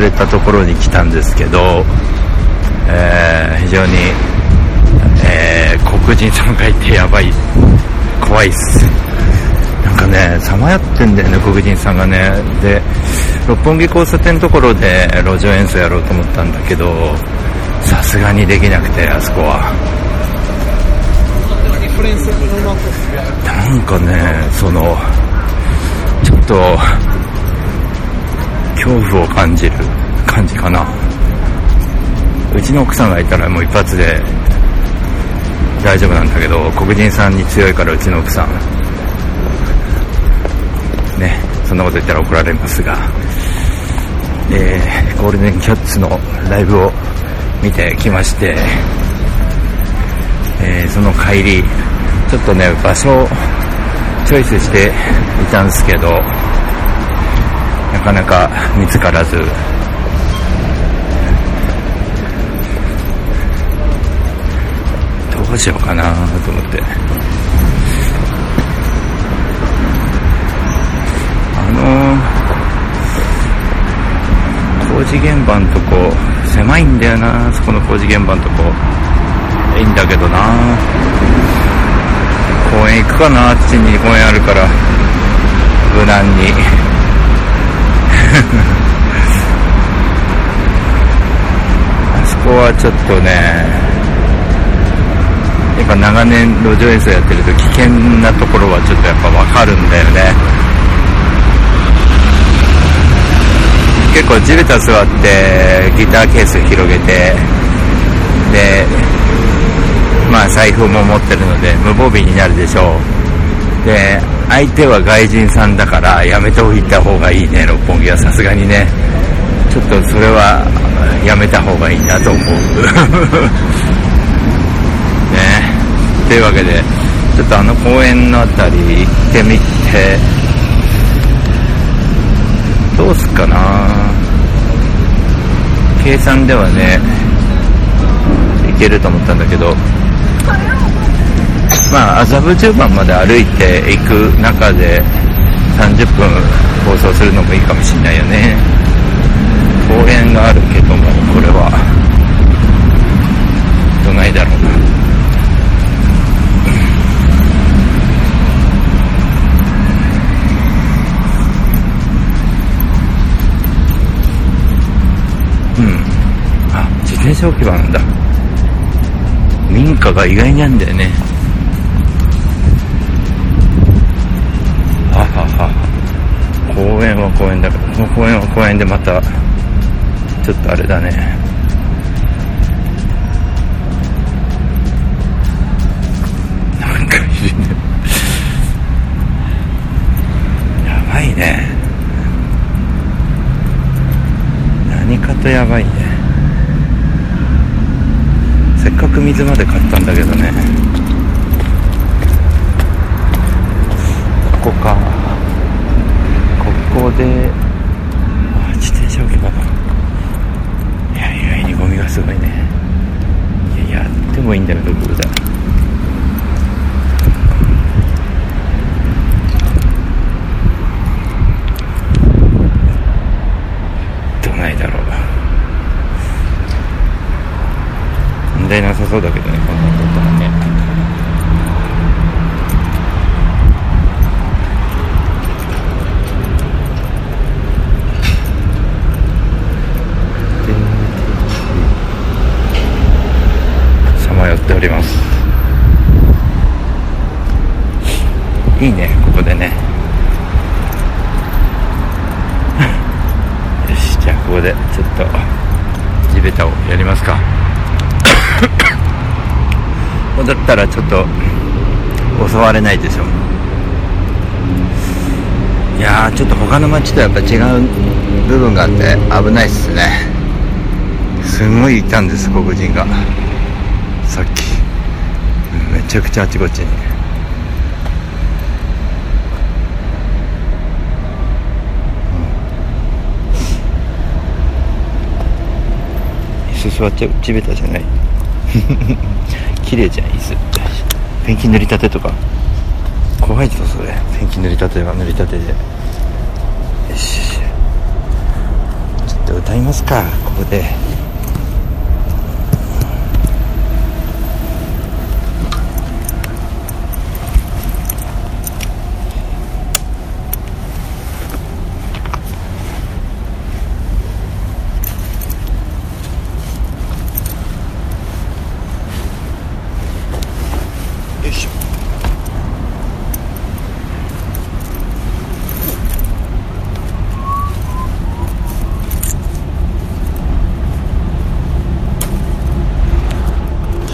れたところに来たんですけど、えー、非常に、えー、黒人さんがいてやばい、怖いっす。なんかね、さまやってんだよね、黒人さんがね。で、六本木交差点のところで路上演奏やろうと思ったんだけど、さすがにできなくて、あそこは。なんかね、その、ちょっと、恐怖を感じる感じかな。うちの奥さんがいたらもう一発で大丈夫なんだけど黒人さんに強いからうちの奥さんねそんなこと言ったら怒られますが、えー、ゴールデンキャッツのライブを見てきまして、えー、その帰りちょっとね場所をチョイスしていたんですけどなかなか見つからず。どうしようかなと思って。あの工事現場のとこ狭いんだよなそこの工事現場のとこ。いいんだけどな。公園行くかなあっちに公園あるから。無難に。あそこはちょっとねやっぱ長年路上演奏やってると危険なところはちょっとやっぱ分かるんだよね。結構地べた座ってギターケース広げてでまあ財布も持ってるので無防備になるでしょう。で相手は外人さんだからやめておいた方がいいね六本木は。さすがにね。ちょっとそれはやめた方がいいなと思う。ね。というわけでちょっとあの公園の辺り行ってみて。どうすっかな。計算ではね行けると思ったんだけど。まあ麻布十番まで歩いて行く中で30分放送するのもいいかもしんないよね。公園があるけどもこれは。どないだろうな。うん。あ自転車置き場なんだ。民家が意外にあるんだよねははは公園は公園だからこの公園は公園でまたちょっとあれだね。なんかいるね。やばいね。何かとやばいね。せっかく水まで買ったんだけどねここかここであ自転車置き場だいや意外にゴミがすごいねいややってもいいんだけどこれだ題なさそうだけどねこんなことはねさまよっておりますいいねここでねよしじゃあここでちょっと地べたをやりますか戻ったらちょっと襲われないでしょいやちょっと他の街とやっぱ違う部分があって危ないっすね。すごいいたんです黒人が。さっき。めちゃくちゃあちこちに。椅子座っちゃう地べたじゃない。綺麗じゃん椅子。ペンキ塗りたてとか。怖いぞそれ。ペンキ塗りたては塗りたてで。よし。ちょっと歌いますかここで。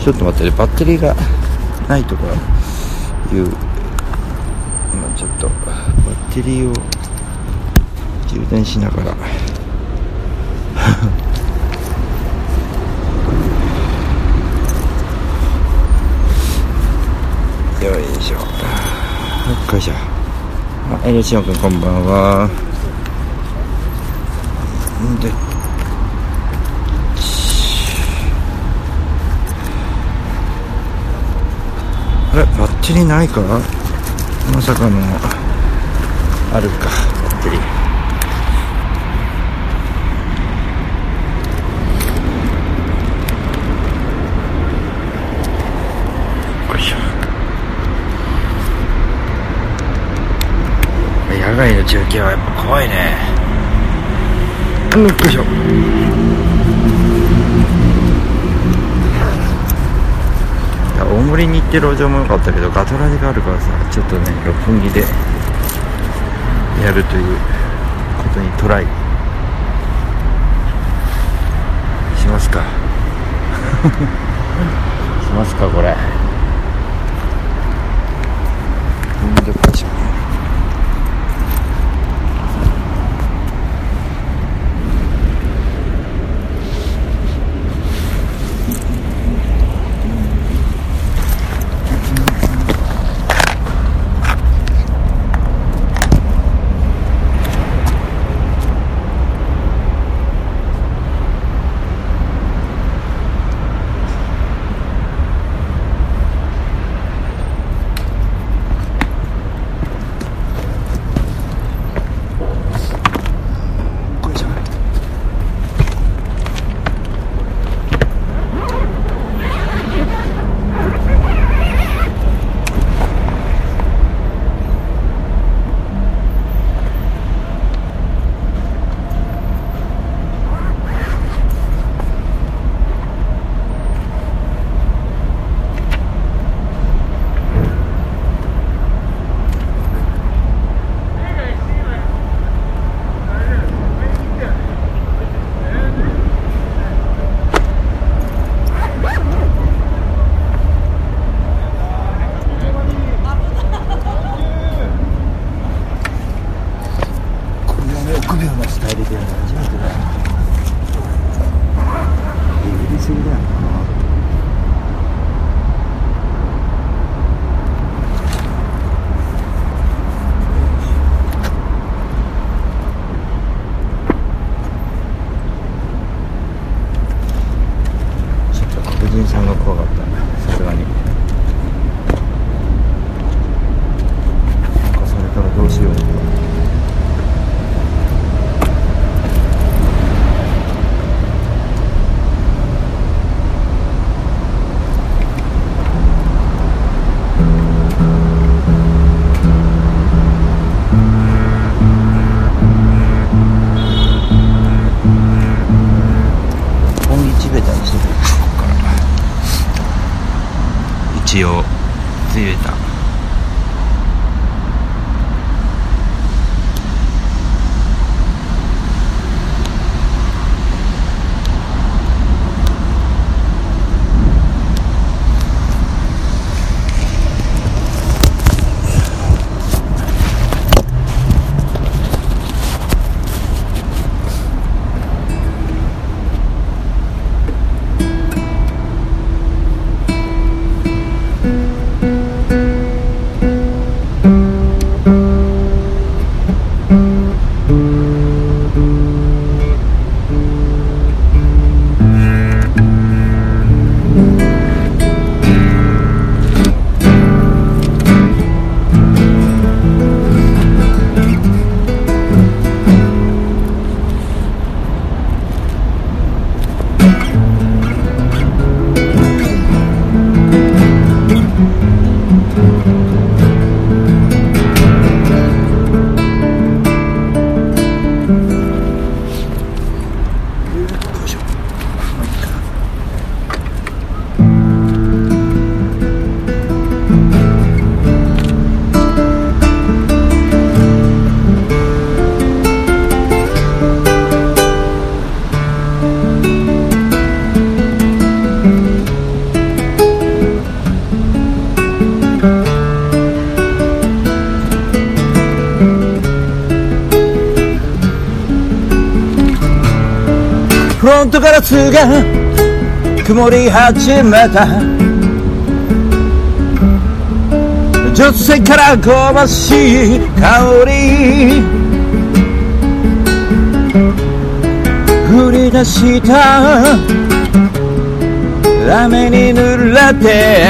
ちょっと待ってね。バッテリーがないとかいう今ちょっとバッテリーを充電しながら。よいしょ。よっいしょあエルシオ君こんばんは。んであれバッテリーないか？まさかの。あるか。バッテリーよいしょ。野外の中継は。やっぱ怖いね。よいしょ。10キ上も良かったけどガトラジがあるからさちょっとね六本木でやるということにトライしますか しますかこれ。それかントガラスが曇り始めた助手席から香ばしい香り降り出した雨に濡れて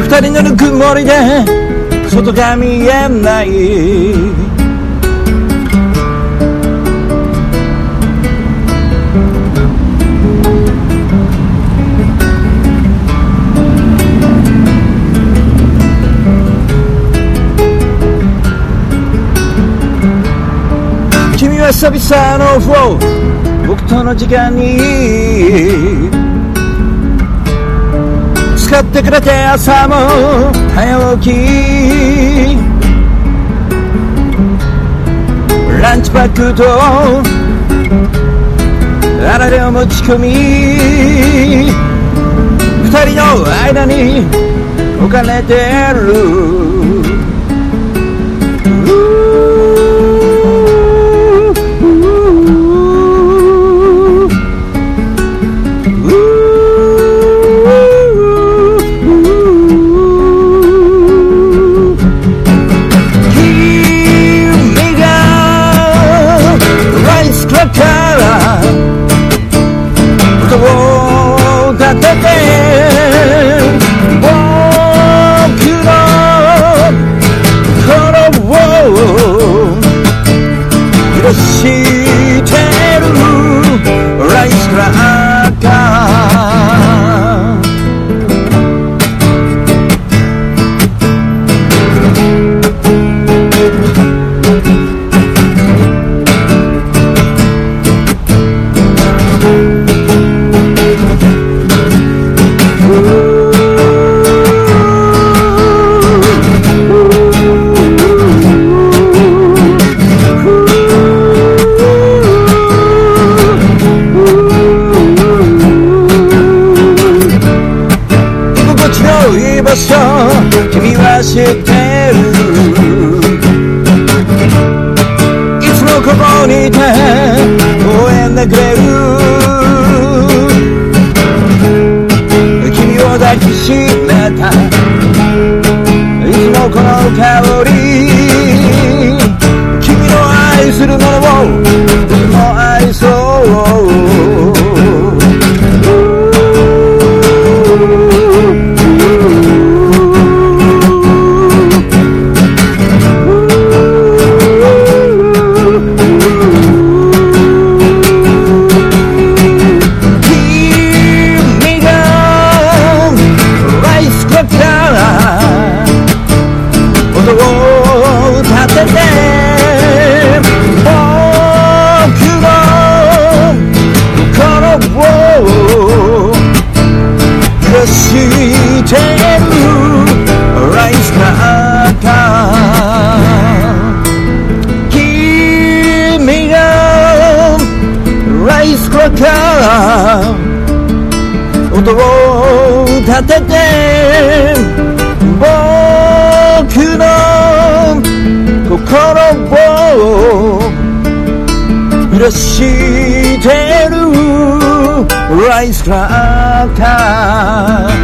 二人のぬくもりで外が見えない久々のフォー。僕との時間に。使ってくれて朝も早起き。ランチパックとあられを持ち込み。二人の間に置かれてる。許してる。ライスクラッカー。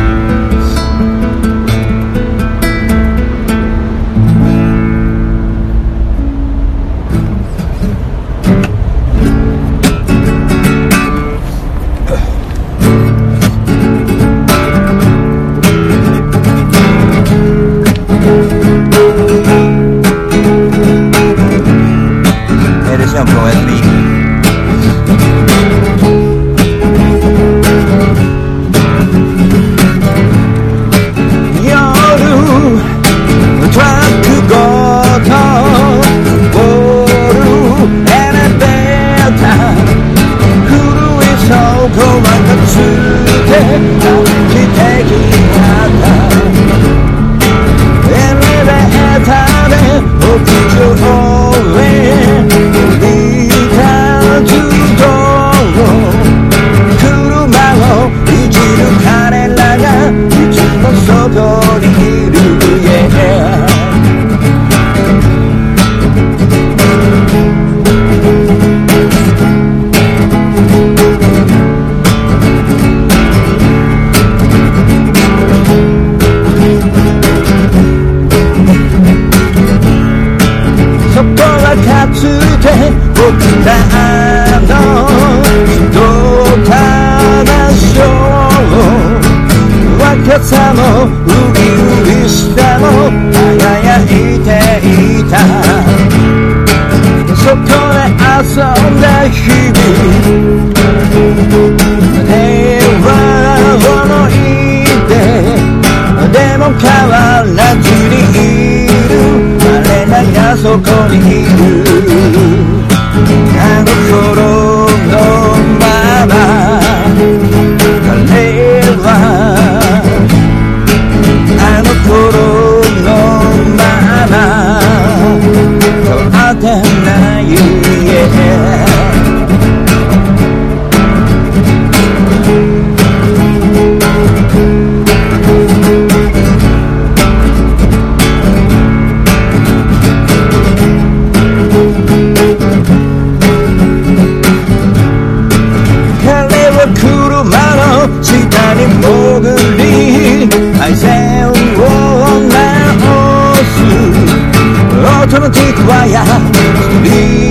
若さもウキウキしたも輝いていた。そこで遊んだ日々。平和を思い出でも変わらずにいる。我らがそこにいる。すオートマテ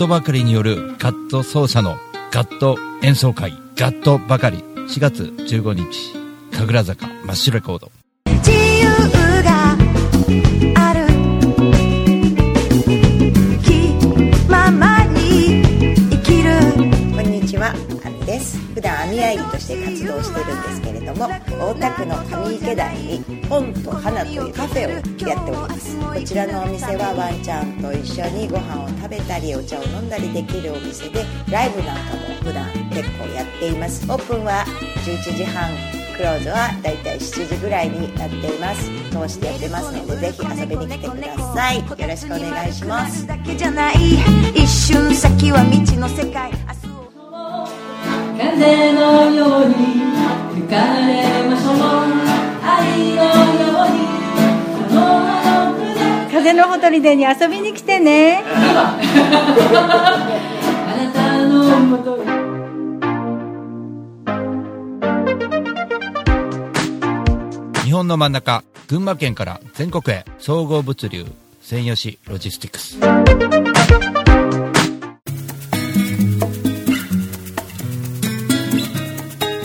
トばかりによるガット奏者のガット演奏会ガットばかり4月15日神楽坂マッシュレコード自由がある気ままにです。普段網あいりとして活動してるんですけれども、大田区の上池台に本と花というカフェをやっております。こちらのお店はワンちゃんと一緒にご飯を食べたりお茶を飲んだりできるお店で、ライブなんかも普段結構やっています。オープンは11時半。クローズはだいたい7時ぐらいになっています通してやってますのでぜひ遊びに来てくださいよろしくお願いします一瞬先は未知の世界風のように吹かれましょう愛のようにこの葉の筆風のほとりでに遊びに来てねあなたののもとへ日本の真ん中、群馬県から全国へ、総合物流、専用紙ロジスティクス。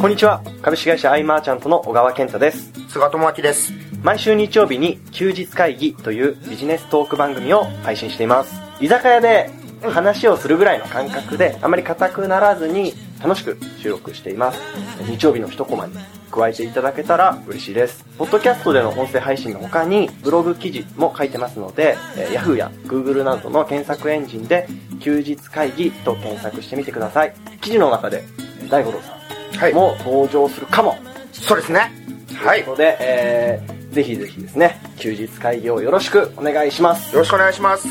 こんにちは。株式会社アイマーチャントの小川健太です。菅智明です。毎週日曜日に休日会議というビジネストーク番組を配信しています。居酒屋で話をするぐらいの感覚であまり硬くならずに楽しく収録しています。日曜日の一コマに加えていただけたら嬉しいです。ポッドキャストでの音声配信の他にブログ記事も書いてますので、えー Yahoo や Google などの検索エンジンで休日会議と検索してみてください。記事の中でえー大五郎さんはい。も登場するかもそうですね。はい。よということで、えー、ぜひぜひですね、休日会議をよろしくお願いします。ろしくお願いします。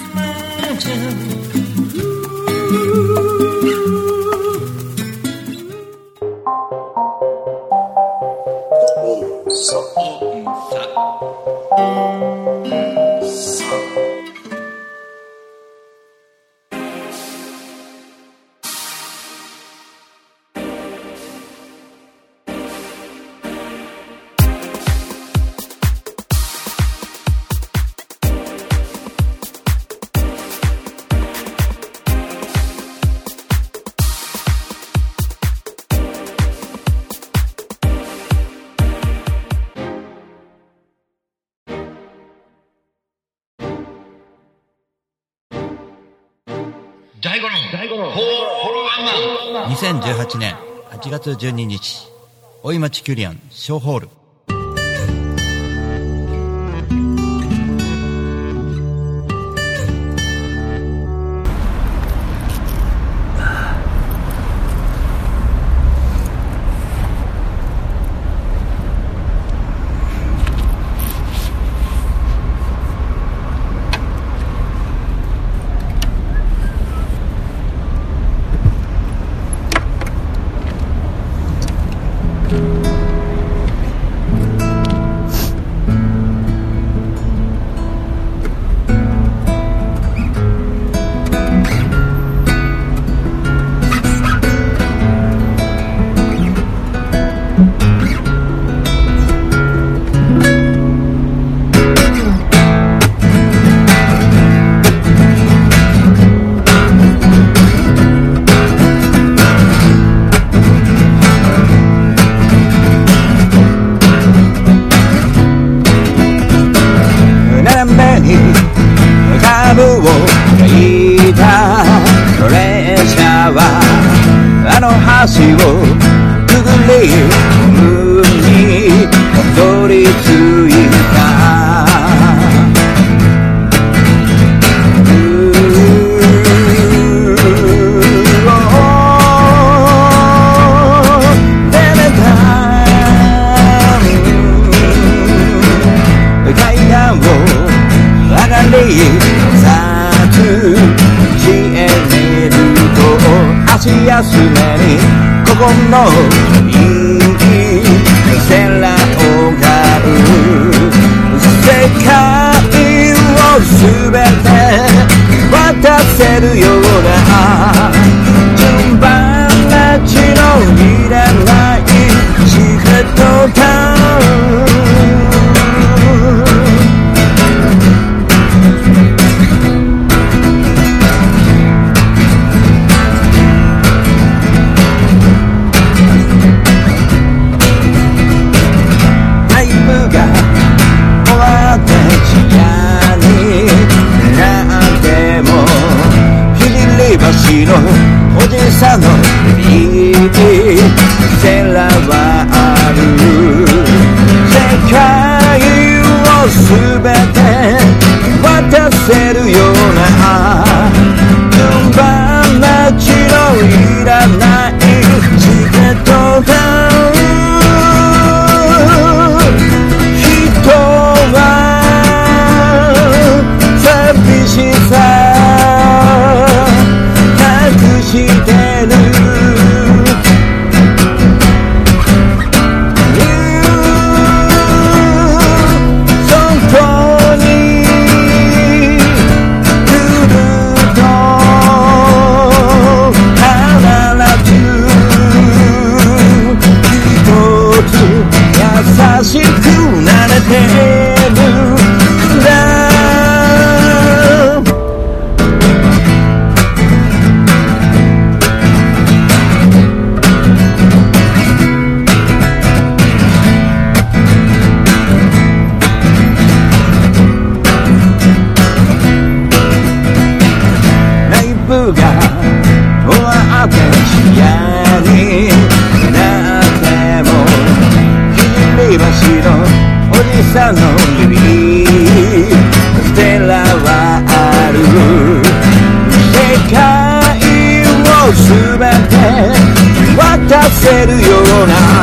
2018年8月12日、大井町キュリアン小ホール。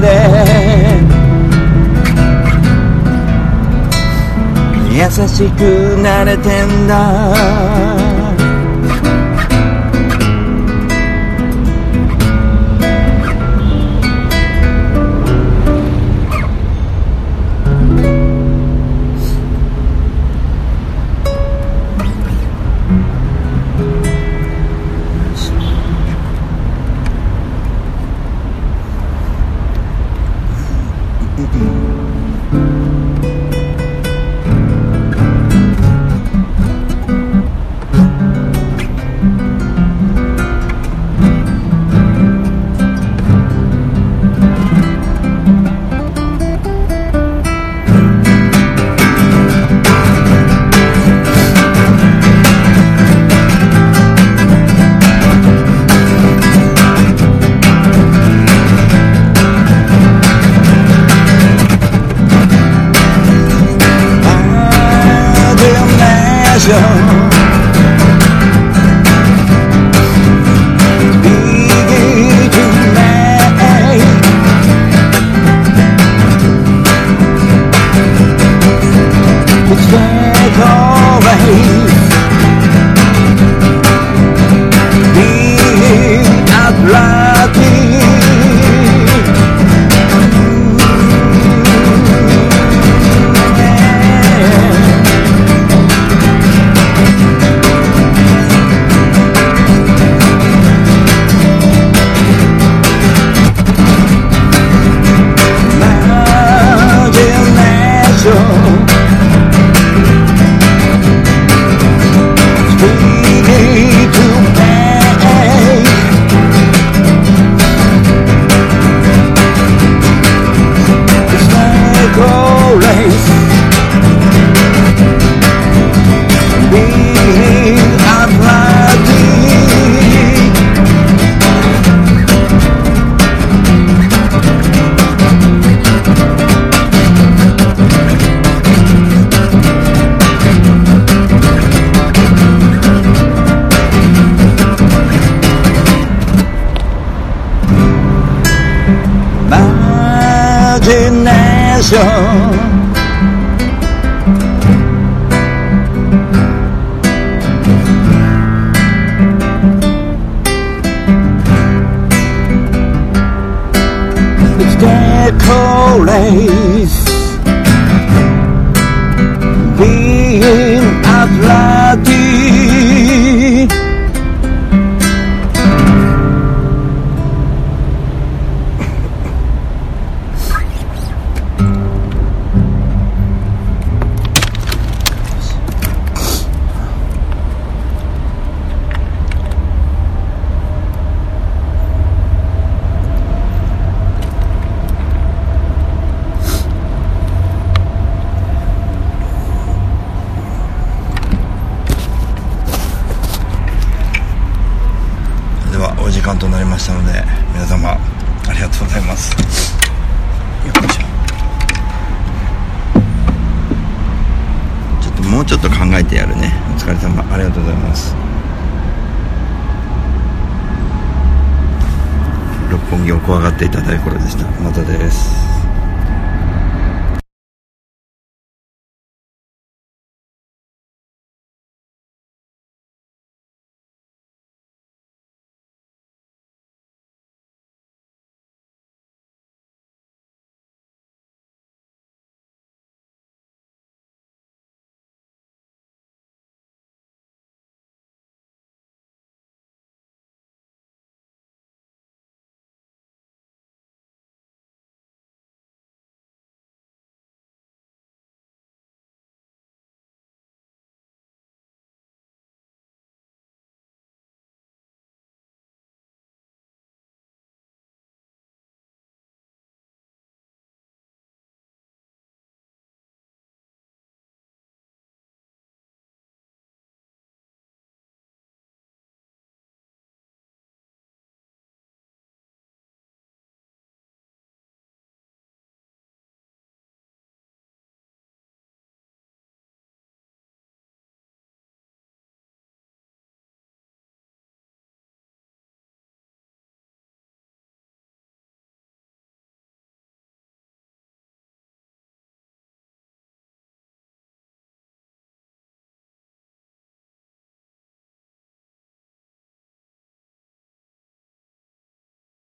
で。優しくなれてんだ。